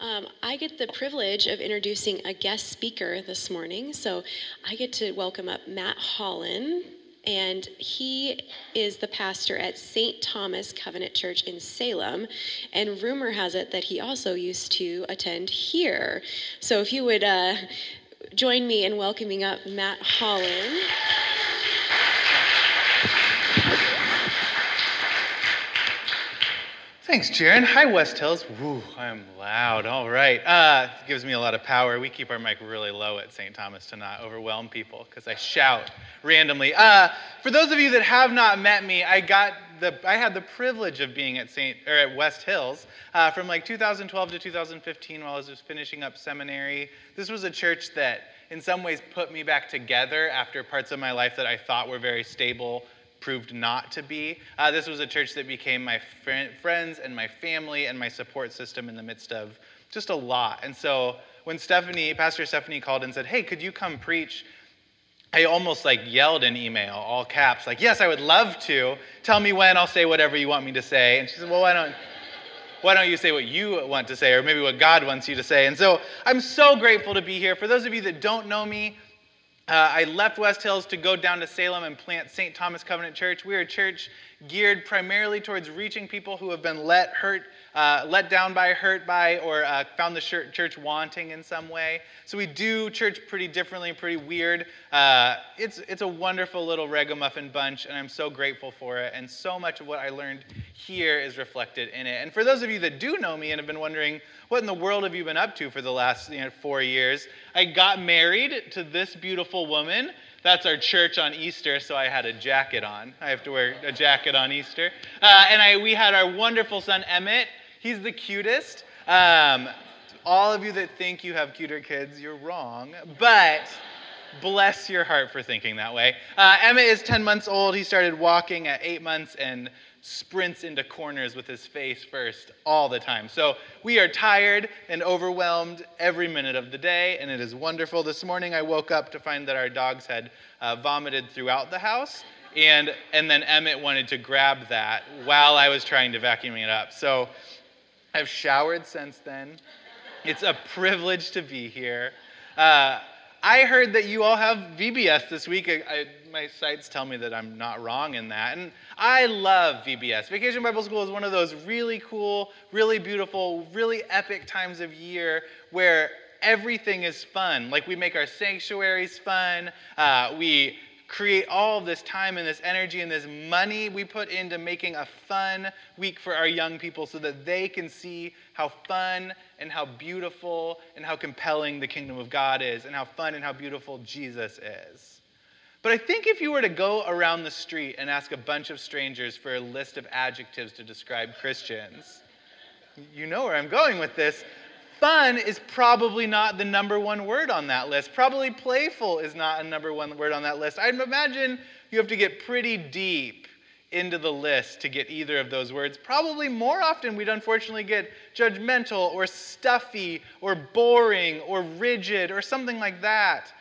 Um, I get the privilege of introducing a guest speaker this morning. So I get to welcome up Matt Holland, and he is the pastor at St. Thomas Covenant Church in Salem. And rumor has it that he also used to attend here. So if you would uh, join me in welcoming up Matt Holland. Thanks, Jaron. Hi, West Hills. Woo, I'm loud. All right. Uh, gives me a lot of power. We keep our mic really low at St. Thomas to not overwhelm people because I shout randomly. Uh, for those of you that have not met me, I got the I had the privilege of being at St. or at West Hills uh, from like 2012 to 2015 while I was finishing up seminary. This was a church that, in some ways, put me back together after parts of my life that I thought were very stable proved not to be. Uh, this was a church that became my fr- friends and my family and my support system in the midst of just a lot. And so when Stephanie, Pastor Stephanie called and said, Hey, could you come preach? I almost like yelled an email, all caps, like, Yes, I would love to. Tell me when, I'll say whatever you want me to say. And she said, Well, why don't why don't you say what you want to say, or maybe what God wants you to say? And so I'm so grateful to be here. For those of you that don't know me, uh, I left West Hills to go down to Salem and plant St. Thomas Covenant Church. We're a church geared primarily towards reaching people who have been let hurt uh, let down by, hurt by, or uh, found the church wanting in some way. So we do church pretty differently, pretty weird. Uh, it's, it's a wonderful little ragamuffin bunch, and I'm so grateful for it. And so much of what I learned here is reflected in it. And for those of you that do know me and have been wondering, what in the world have you been up to for the last you know, four years? I got married to this beautiful woman that's our church on Easter, so I had a jacket on. I have to wear a jacket on Easter. Uh, and I, we had our wonderful son, Emmett, He's the cutest. Um, all of you that think you have cuter kids, you're wrong. But bless your heart for thinking that way. Uh, Emmett is 10 months old. He started walking at eight months and sprints into corners with his face first all the time. So we are tired and overwhelmed every minute of the day, and it is wonderful. This morning I woke up to find that our dogs had uh, vomited throughout the house. And, and then Emmett wanted to grab that while I was trying to vacuum it up. So I've showered since then. It's a privilege to be here. Uh, I heard that you all have VBS this week. I, I, my sites tell me that I'm not wrong in that. And I love VBS. Vacation Bible School is one of those really cool, really beautiful, really epic times of year where everything is fun. Like we make our sanctuaries fun. Uh, we create all this time and this energy and this money we put into making a fun week for our young people so that they can see how fun and how beautiful and how compelling the kingdom of God is and how fun and how beautiful Jesus is. But I think if you were to go around the street and ask a bunch of strangers for a list of adjectives to describe Christians, you know where I'm going with this fun is probably not the number one word on that list. Probably playful is not a number one word on that list. I'd imagine you have to get pretty deep into the list to get either of those words. Probably more often, we'd unfortunately get judgmental or stuffy or boring or rigid or something like that.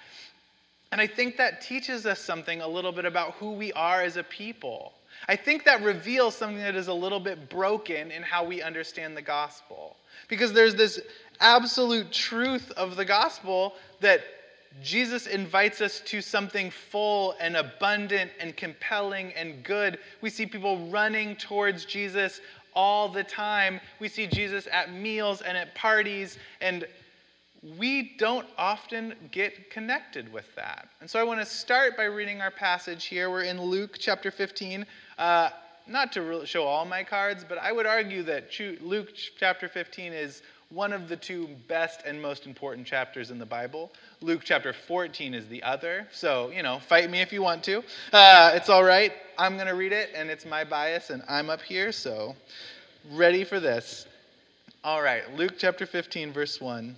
And I think that teaches us something a little bit about who we are as a people. I think that reveals something that is a little bit broken in how we understand the gospel. Because there's this absolute truth of the gospel that Jesus invites us to something full and abundant and compelling and good. We see people running towards Jesus all the time. We see Jesus at meals and at parties, and we don't often get connected with that. And so I want to start by reading our passage here. We're in Luke chapter 15. Uh, not to show all my cards, but I would argue that Luke chapter 15 is one of the two best and most important chapters in the Bible. Luke chapter 14 is the other. So, you know, fight me if you want to. Uh, it's all right. I'm going to read it, and it's my bias, and I'm up here, so ready for this. All right, Luke chapter 15, verse 1.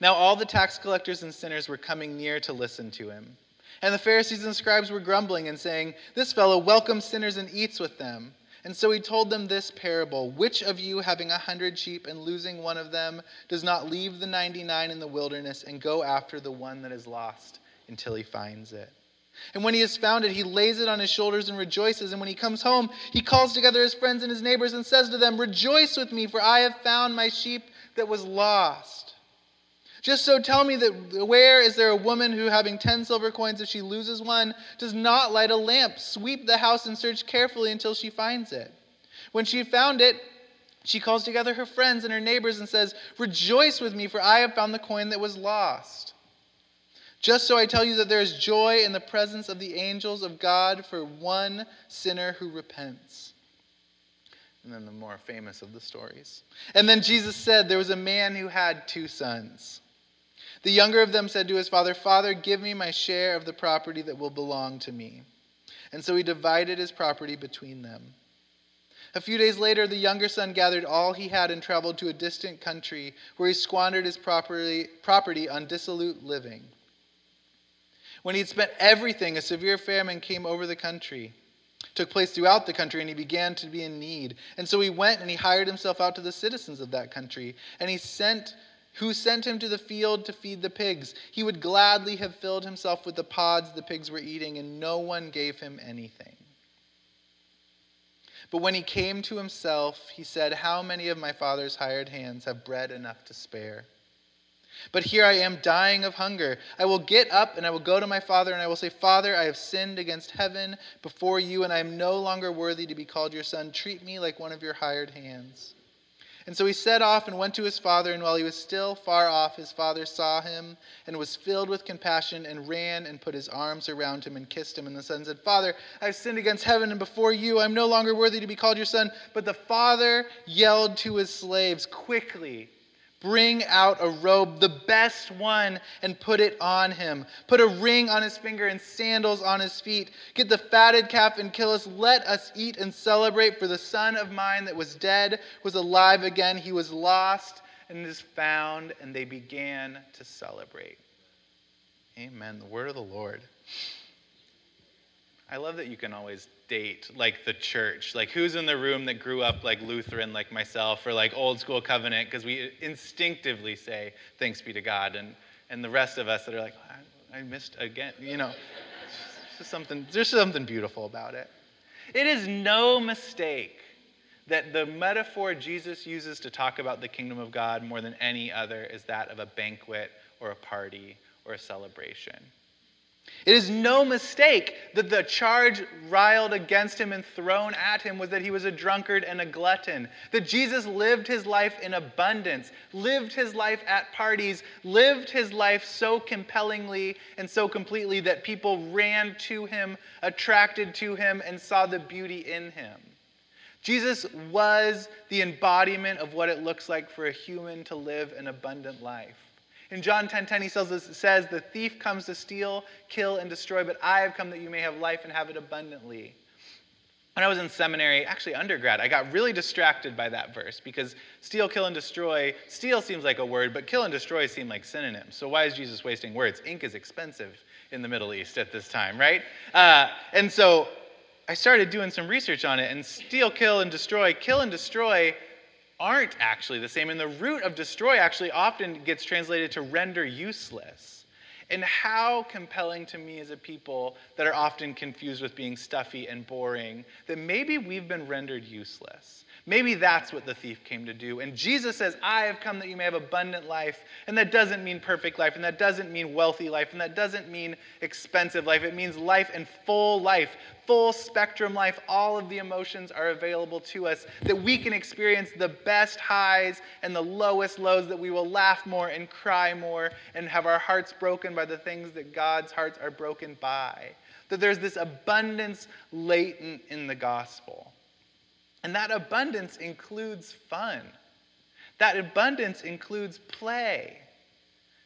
Now, all the tax collectors and sinners were coming near to listen to him. And the Pharisees and scribes were grumbling and saying, This fellow welcomes sinners and eats with them. And so he told them this parable Which of you, having a hundred sheep and losing one of them, does not leave the ninety nine in the wilderness and go after the one that is lost until he finds it? And when he has found it, he lays it on his shoulders and rejoices. And when he comes home, he calls together his friends and his neighbors and says to them, Rejoice with me, for I have found my sheep that was lost. Just so tell me that where is there a woman who, having ten silver coins, if she loses one, does not light a lamp, sweep the house, and search carefully until she finds it? When she found it, she calls together her friends and her neighbors and says, Rejoice with me, for I have found the coin that was lost. Just so I tell you that there is joy in the presence of the angels of God for one sinner who repents. And then the more famous of the stories. And then Jesus said, There was a man who had two sons. The younger of them said to his father, Father, give me my share of the property that will belong to me. And so he divided his property between them. A few days later, the younger son gathered all he had and traveled to a distant country where he squandered his property, property on dissolute living. When he had spent everything, a severe famine came over the country, took place throughout the country, and he began to be in need. And so he went and he hired himself out to the citizens of that country, and he sent who sent him to the field to feed the pigs. He would gladly have filled himself with the pods the pigs were eating, and no one gave him anything. But when he came to himself, he said, How many of my father's hired hands have bread enough to spare? But here I am dying of hunger. I will get up and I will go to my father and I will say, Father, I have sinned against heaven before you, and I am no longer worthy to be called your son. Treat me like one of your hired hands. And so he set off and went to his father, and while he was still far off, his father saw him and was filled with compassion and ran and put his arms around him and kissed him. And the son said, Father, I've sinned against heaven and before you. I'm no longer worthy to be called your son. But the father yelled to his slaves, Quickly! Bring out a robe, the best one, and put it on him. Put a ring on his finger and sandals on his feet. Get the fatted calf and kill us. Let us eat and celebrate. For the son of mine that was dead was alive again. He was lost and is found. And they began to celebrate. Amen. The word of the Lord. I love that you can always date like the church. Like who's in the room that grew up like Lutheran like myself or like old school covenant because we instinctively say thanks be to God and and the rest of us that are like I, I missed again, you know. There's something there's something beautiful about it. It is no mistake that the metaphor Jesus uses to talk about the kingdom of God more than any other is that of a banquet or a party or a celebration. It is no mistake that the charge riled against him and thrown at him was that he was a drunkard and a glutton. That Jesus lived his life in abundance, lived his life at parties, lived his life so compellingly and so completely that people ran to him, attracted to him, and saw the beauty in him. Jesus was the embodiment of what it looks like for a human to live an abundant life. In John 10:10, 10, 10, he says, The thief comes to steal, kill, and destroy, but I have come that you may have life and have it abundantly. When I was in seminary, actually undergrad, I got really distracted by that verse because steal, kill, and destroy, steal seems like a word, but kill and destroy seem like synonyms. So why is Jesus wasting words? Ink is expensive in the Middle East at this time, right? Uh, and so I started doing some research on it, and steal, kill, and destroy, kill and destroy aren't actually the same. And the root of destroy actually often gets translated to render useless. And how compelling to me as a people that are often confused with being stuffy and boring that maybe we've been rendered useless. Maybe that's what the thief came to do. And Jesus says, I have come that you may have abundant life. And that doesn't mean perfect life, and that doesn't mean wealthy life, and that doesn't mean expensive life. It means life and full life, full spectrum life. All of the emotions are available to us, that we can experience the best highs and the lowest lows, that we will laugh more and cry more and have our hearts broken by the things that God's hearts are broken by. That there's this abundance latent in the gospel. And that abundance includes fun. That abundance includes play.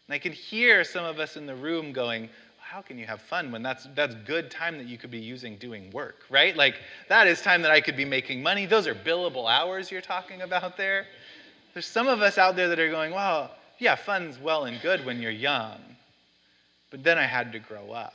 And I can hear some of us in the room going, how can you have fun when that's that's good time that you could be using doing work, right? Like that is time that I could be making money. Those are billable hours you're talking about there. There's some of us out there that are going, well, yeah, fun's well and good when you're young. But then I had to grow up.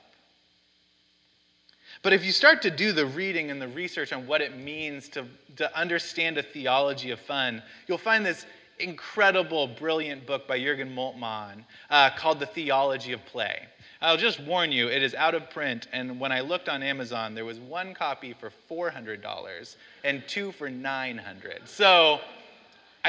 But if you start to do the reading and the research on what it means to, to understand a theology of fun, you'll find this incredible, brilliant book by Jurgen Moltmann uh, called The Theology of Play. I'll just warn you, it is out of print, and when I looked on Amazon, there was one copy for $400 and two for 900 So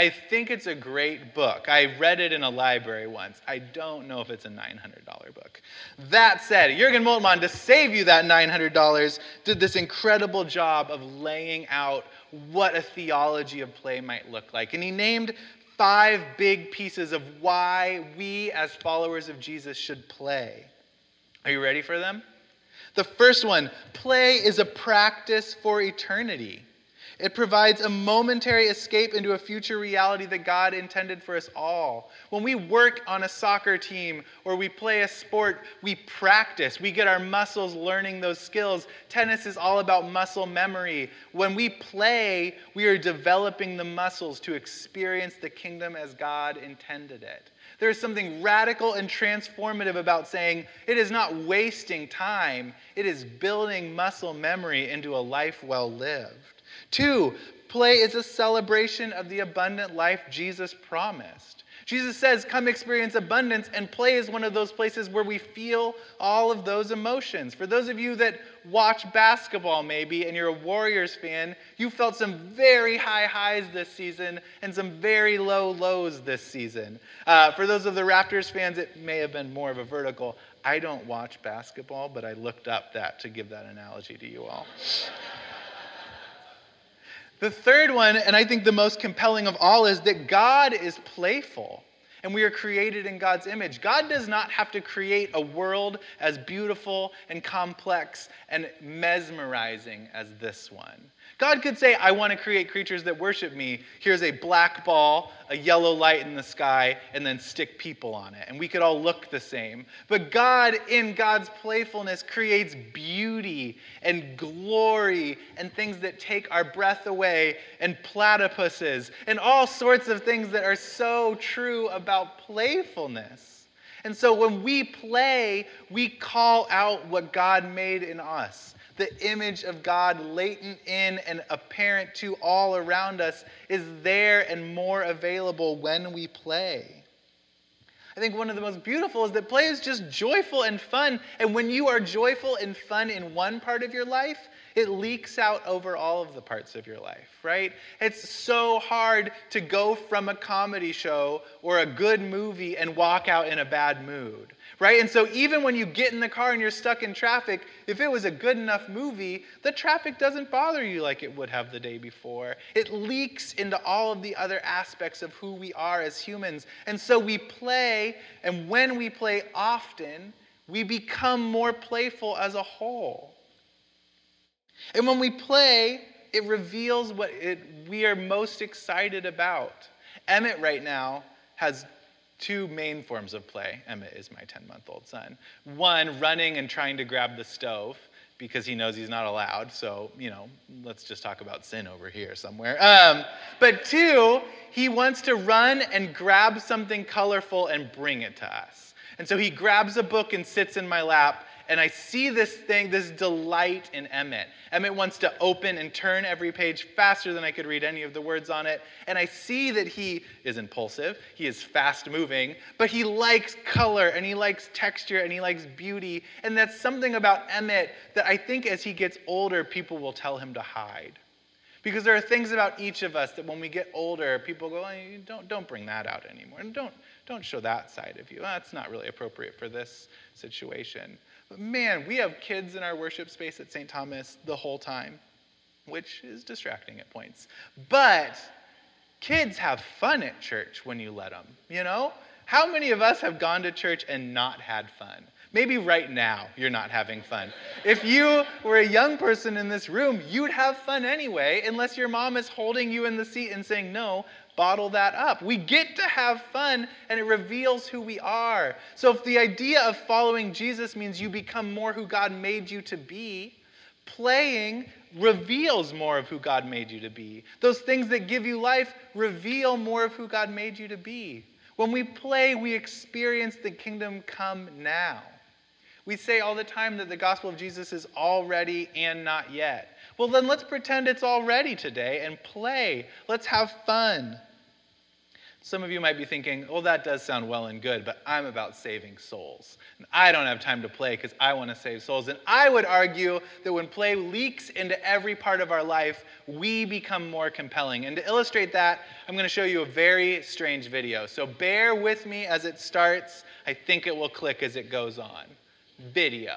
I think it's a great book. I read it in a library once. I don't know if it's a $900 book. That said, Jurgen Moltmann, to save you that $900, did this incredible job of laying out what a theology of play might look like. And he named five big pieces of why we, as followers of Jesus, should play. Are you ready for them? The first one play is a practice for eternity. It provides a momentary escape into a future reality that God intended for us all. When we work on a soccer team or we play a sport, we practice. We get our muscles learning those skills. Tennis is all about muscle memory. When we play, we are developing the muscles to experience the kingdom as God intended it. There's something radical and transformative about saying it is not wasting time, it is building muscle memory into a life well lived. Two, play is a celebration of the abundant life Jesus promised. Jesus says, Come experience abundance, and play is one of those places where we feel all of those emotions. For those of you that watch basketball, maybe, and you're a Warriors fan, you felt some very high highs this season and some very low lows this season. Uh, for those of the Raptors fans, it may have been more of a vertical. I don't watch basketball, but I looked up that to give that analogy to you all. The third one, and I think the most compelling of all, is that God is playful and we are created in God's image. God does not have to create a world as beautiful and complex and mesmerizing as this one. God could say, I want to create creatures that worship me. Here's a black ball, a yellow light in the sky, and then stick people on it. And we could all look the same. But God, in God's playfulness, creates beauty and glory and things that take our breath away, and platypuses, and all sorts of things that are so true about playfulness. And so when we play, we call out what God made in us the image of God latent in and apparent to all around us is there and more available when we play. I think one of the most beautiful is that play is just joyful and fun. And when you are joyful and fun in one part of your life, it leaks out over all of the parts of your life, right? It's so hard to go from a comedy show or a good movie and walk out in a bad mood right? And so even when you get in the car and you're stuck in traffic, if it was a good enough movie, the traffic doesn't bother you like it would have the day before. It leaks into all of the other aspects of who we are as humans. And so we play, and when we play often, we become more playful as a whole. And when we play, it reveals what it, we are most excited about. Emmett right now has two main forms of play. Emmett is my 10 month old son. One, running and trying to grab the stove because he knows he's not allowed. So, you know, let's just talk about sin over here somewhere. Um, but two, he wants to run and grab something colorful and bring it to us. And so he grabs a book and sits in my lap and I see this thing, this delight in Emmett. Emmett wants to open and turn every page faster than I could read any of the words on it. And I see that he is impulsive, he is fast moving, but he likes color and he likes texture and he likes beauty. And that's something about Emmett that I think as he gets older, people will tell him to hide. Because there are things about each of us that when we get older, people go, don't, don't bring that out anymore. And don't, don't show that side of you. That's not really appropriate for this situation. But man, we have kids in our worship space at St. Thomas the whole time, which is distracting at points. But kids have fun at church when you let them, you know? How many of us have gone to church and not had fun? Maybe right now you're not having fun. If you were a young person in this room, you'd have fun anyway, unless your mom is holding you in the seat and saying, No, bottle that up. We get to have fun, and it reveals who we are. So, if the idea of following Jesus means you become more who God made you to be, playing reveals more of who God made you to be. Those things that give you life reveal more of who God made you to be. When we play, we experience the kingdom come now. We say all the time that the gospel of Jesus is already and not yet. Well, then let's pretend it's already today and play. Let's have fun. Some of you might be thinking, well, that does sound well and good, but I'm about saving souls. And I don't have time to play because I want to save souls. And I would argue that when play leaks into every part of our life, we become more compelling. And to illustrate that, I'm going to show you a very strange video. So bear with me as it starts. I think it will click as it goes on. Video.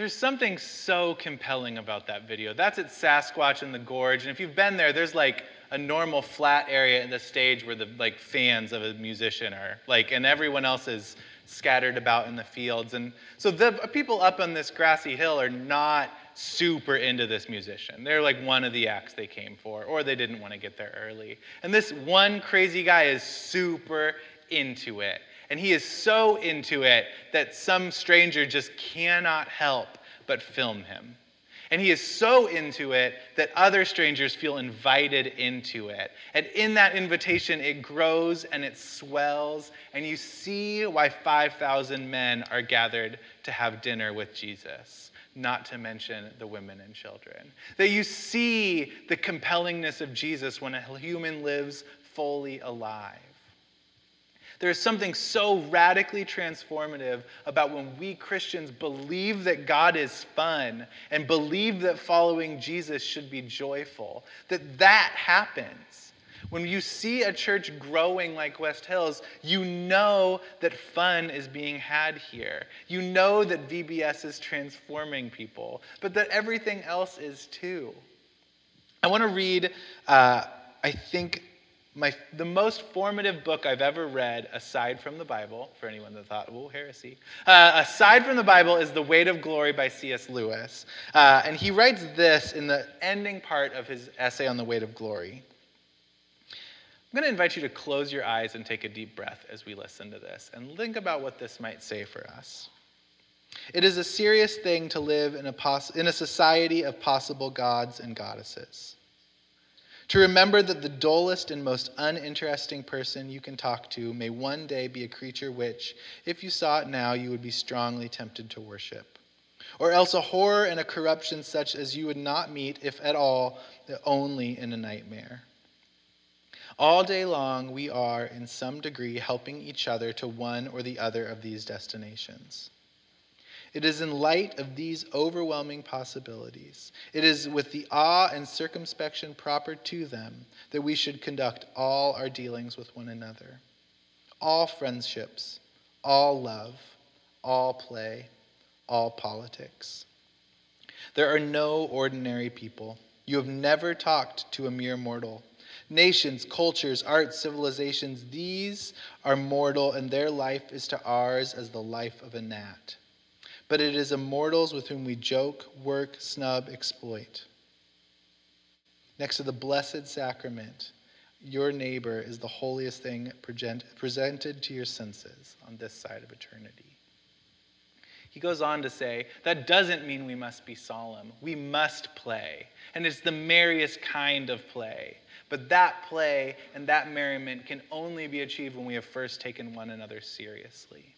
There's something so compelling about that video. That's at Sasquatch in the Gorge, and if you've been there, there's like a normal flat area in the stage where the like fans of a musician are like, and everyone else is scattered about in the fields. And so the people up on this grassy hill are not super into this musician. They're like one of the acts they came for, or they didn't want to get there early. And this one crazy guy is super into it. And he is so into it that some stranger just cannot help but film him. And he is so into it that other strangers feel invited into it. And in that invitation, it grows and it swells, and you see why 5,000 men are gathered to have dinner with Jesus, not to mention the women and children. That you see the compellingness of Jesus when a human lives fully alive. There is something so radically transformative about when we Christians believe that God is fun and believe that following Jesus should be joyful, that that happens. When you see a church growing like West Hills, you know that fun is being had here. You know that VBS is transforming people, but that everything else is too. I want to read, uh, I think, my, the most formative book I've ever read, aside from the Bible, for anyone that thought, oh, heresy, uh, aside from the Bible, is The Weight of Glory by C.S. Lewis. Uh, and he writes this in the ending part of his essay on the weight of glory. I'm going to invite you to close your eyes and take a deep breath as we listen to this and think about what this might say for us. It is a serious thing to live in a, pos- in a society of possible gods and goddesses. To remember that the dullest and most uninteresting person you can talk to may one day be a creature which, if you saw it now, you would be strongly tempted to worship. Or else a horror and a corruption such as you would not meet, if at all, only in a nightmare. All day long, we are, in some degree, helping each other to one or the other of these destinations. It is in light of these overwhelming possibilities, it is with the awe and circumspection proper to them that we should conduct all our dealings with one another. All friendships, all love, all play, all politics. There are no ordinary people. You have never talked to a mere mortal nations, cultures, arts, civilizations, these are mortal, and their life is to ours as the life of a gnat. But it is immortals with whom we joke, work, snub, exploit. Next to the Blessed Sacrament, your neighbor is the holiest thing presented to your senses on this side of eternity. He goes on to say, that doesn't mean we must be solemn. We must play. And it's the merriest kind of play. But that play and that merriment can only be achieved when we have first taken one another seriously.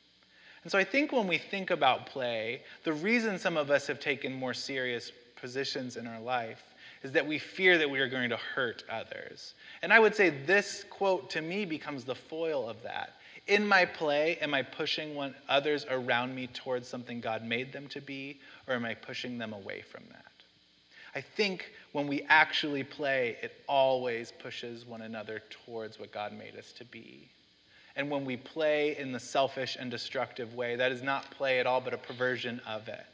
And so I think when we think about play, the reason some of us have taken more serious positions in our life is that we fear that we are going to hurt others. And I would say this quote to me becomes the foil of that. In my play, am I pushing one, others around me towards something God made them to be, or am I pushing them away from that? I think when we actually play, it always pushes one another towards what God made us to be. And when we play in the selfish and destructive way, that is not play at all, but a perversion of it.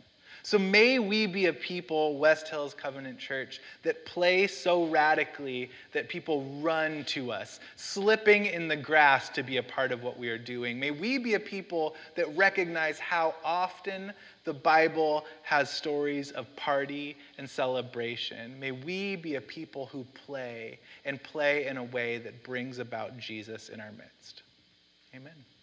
So may we be a people, West Hills Covenant Church, that play so radically that people run to us, slipping in the grass to be a part of what we are doing. May we be a people that recognize how often the Bible has stories of party and celebration. May we be a people who play and play in a way that brings about Jesus in our midst. Amen.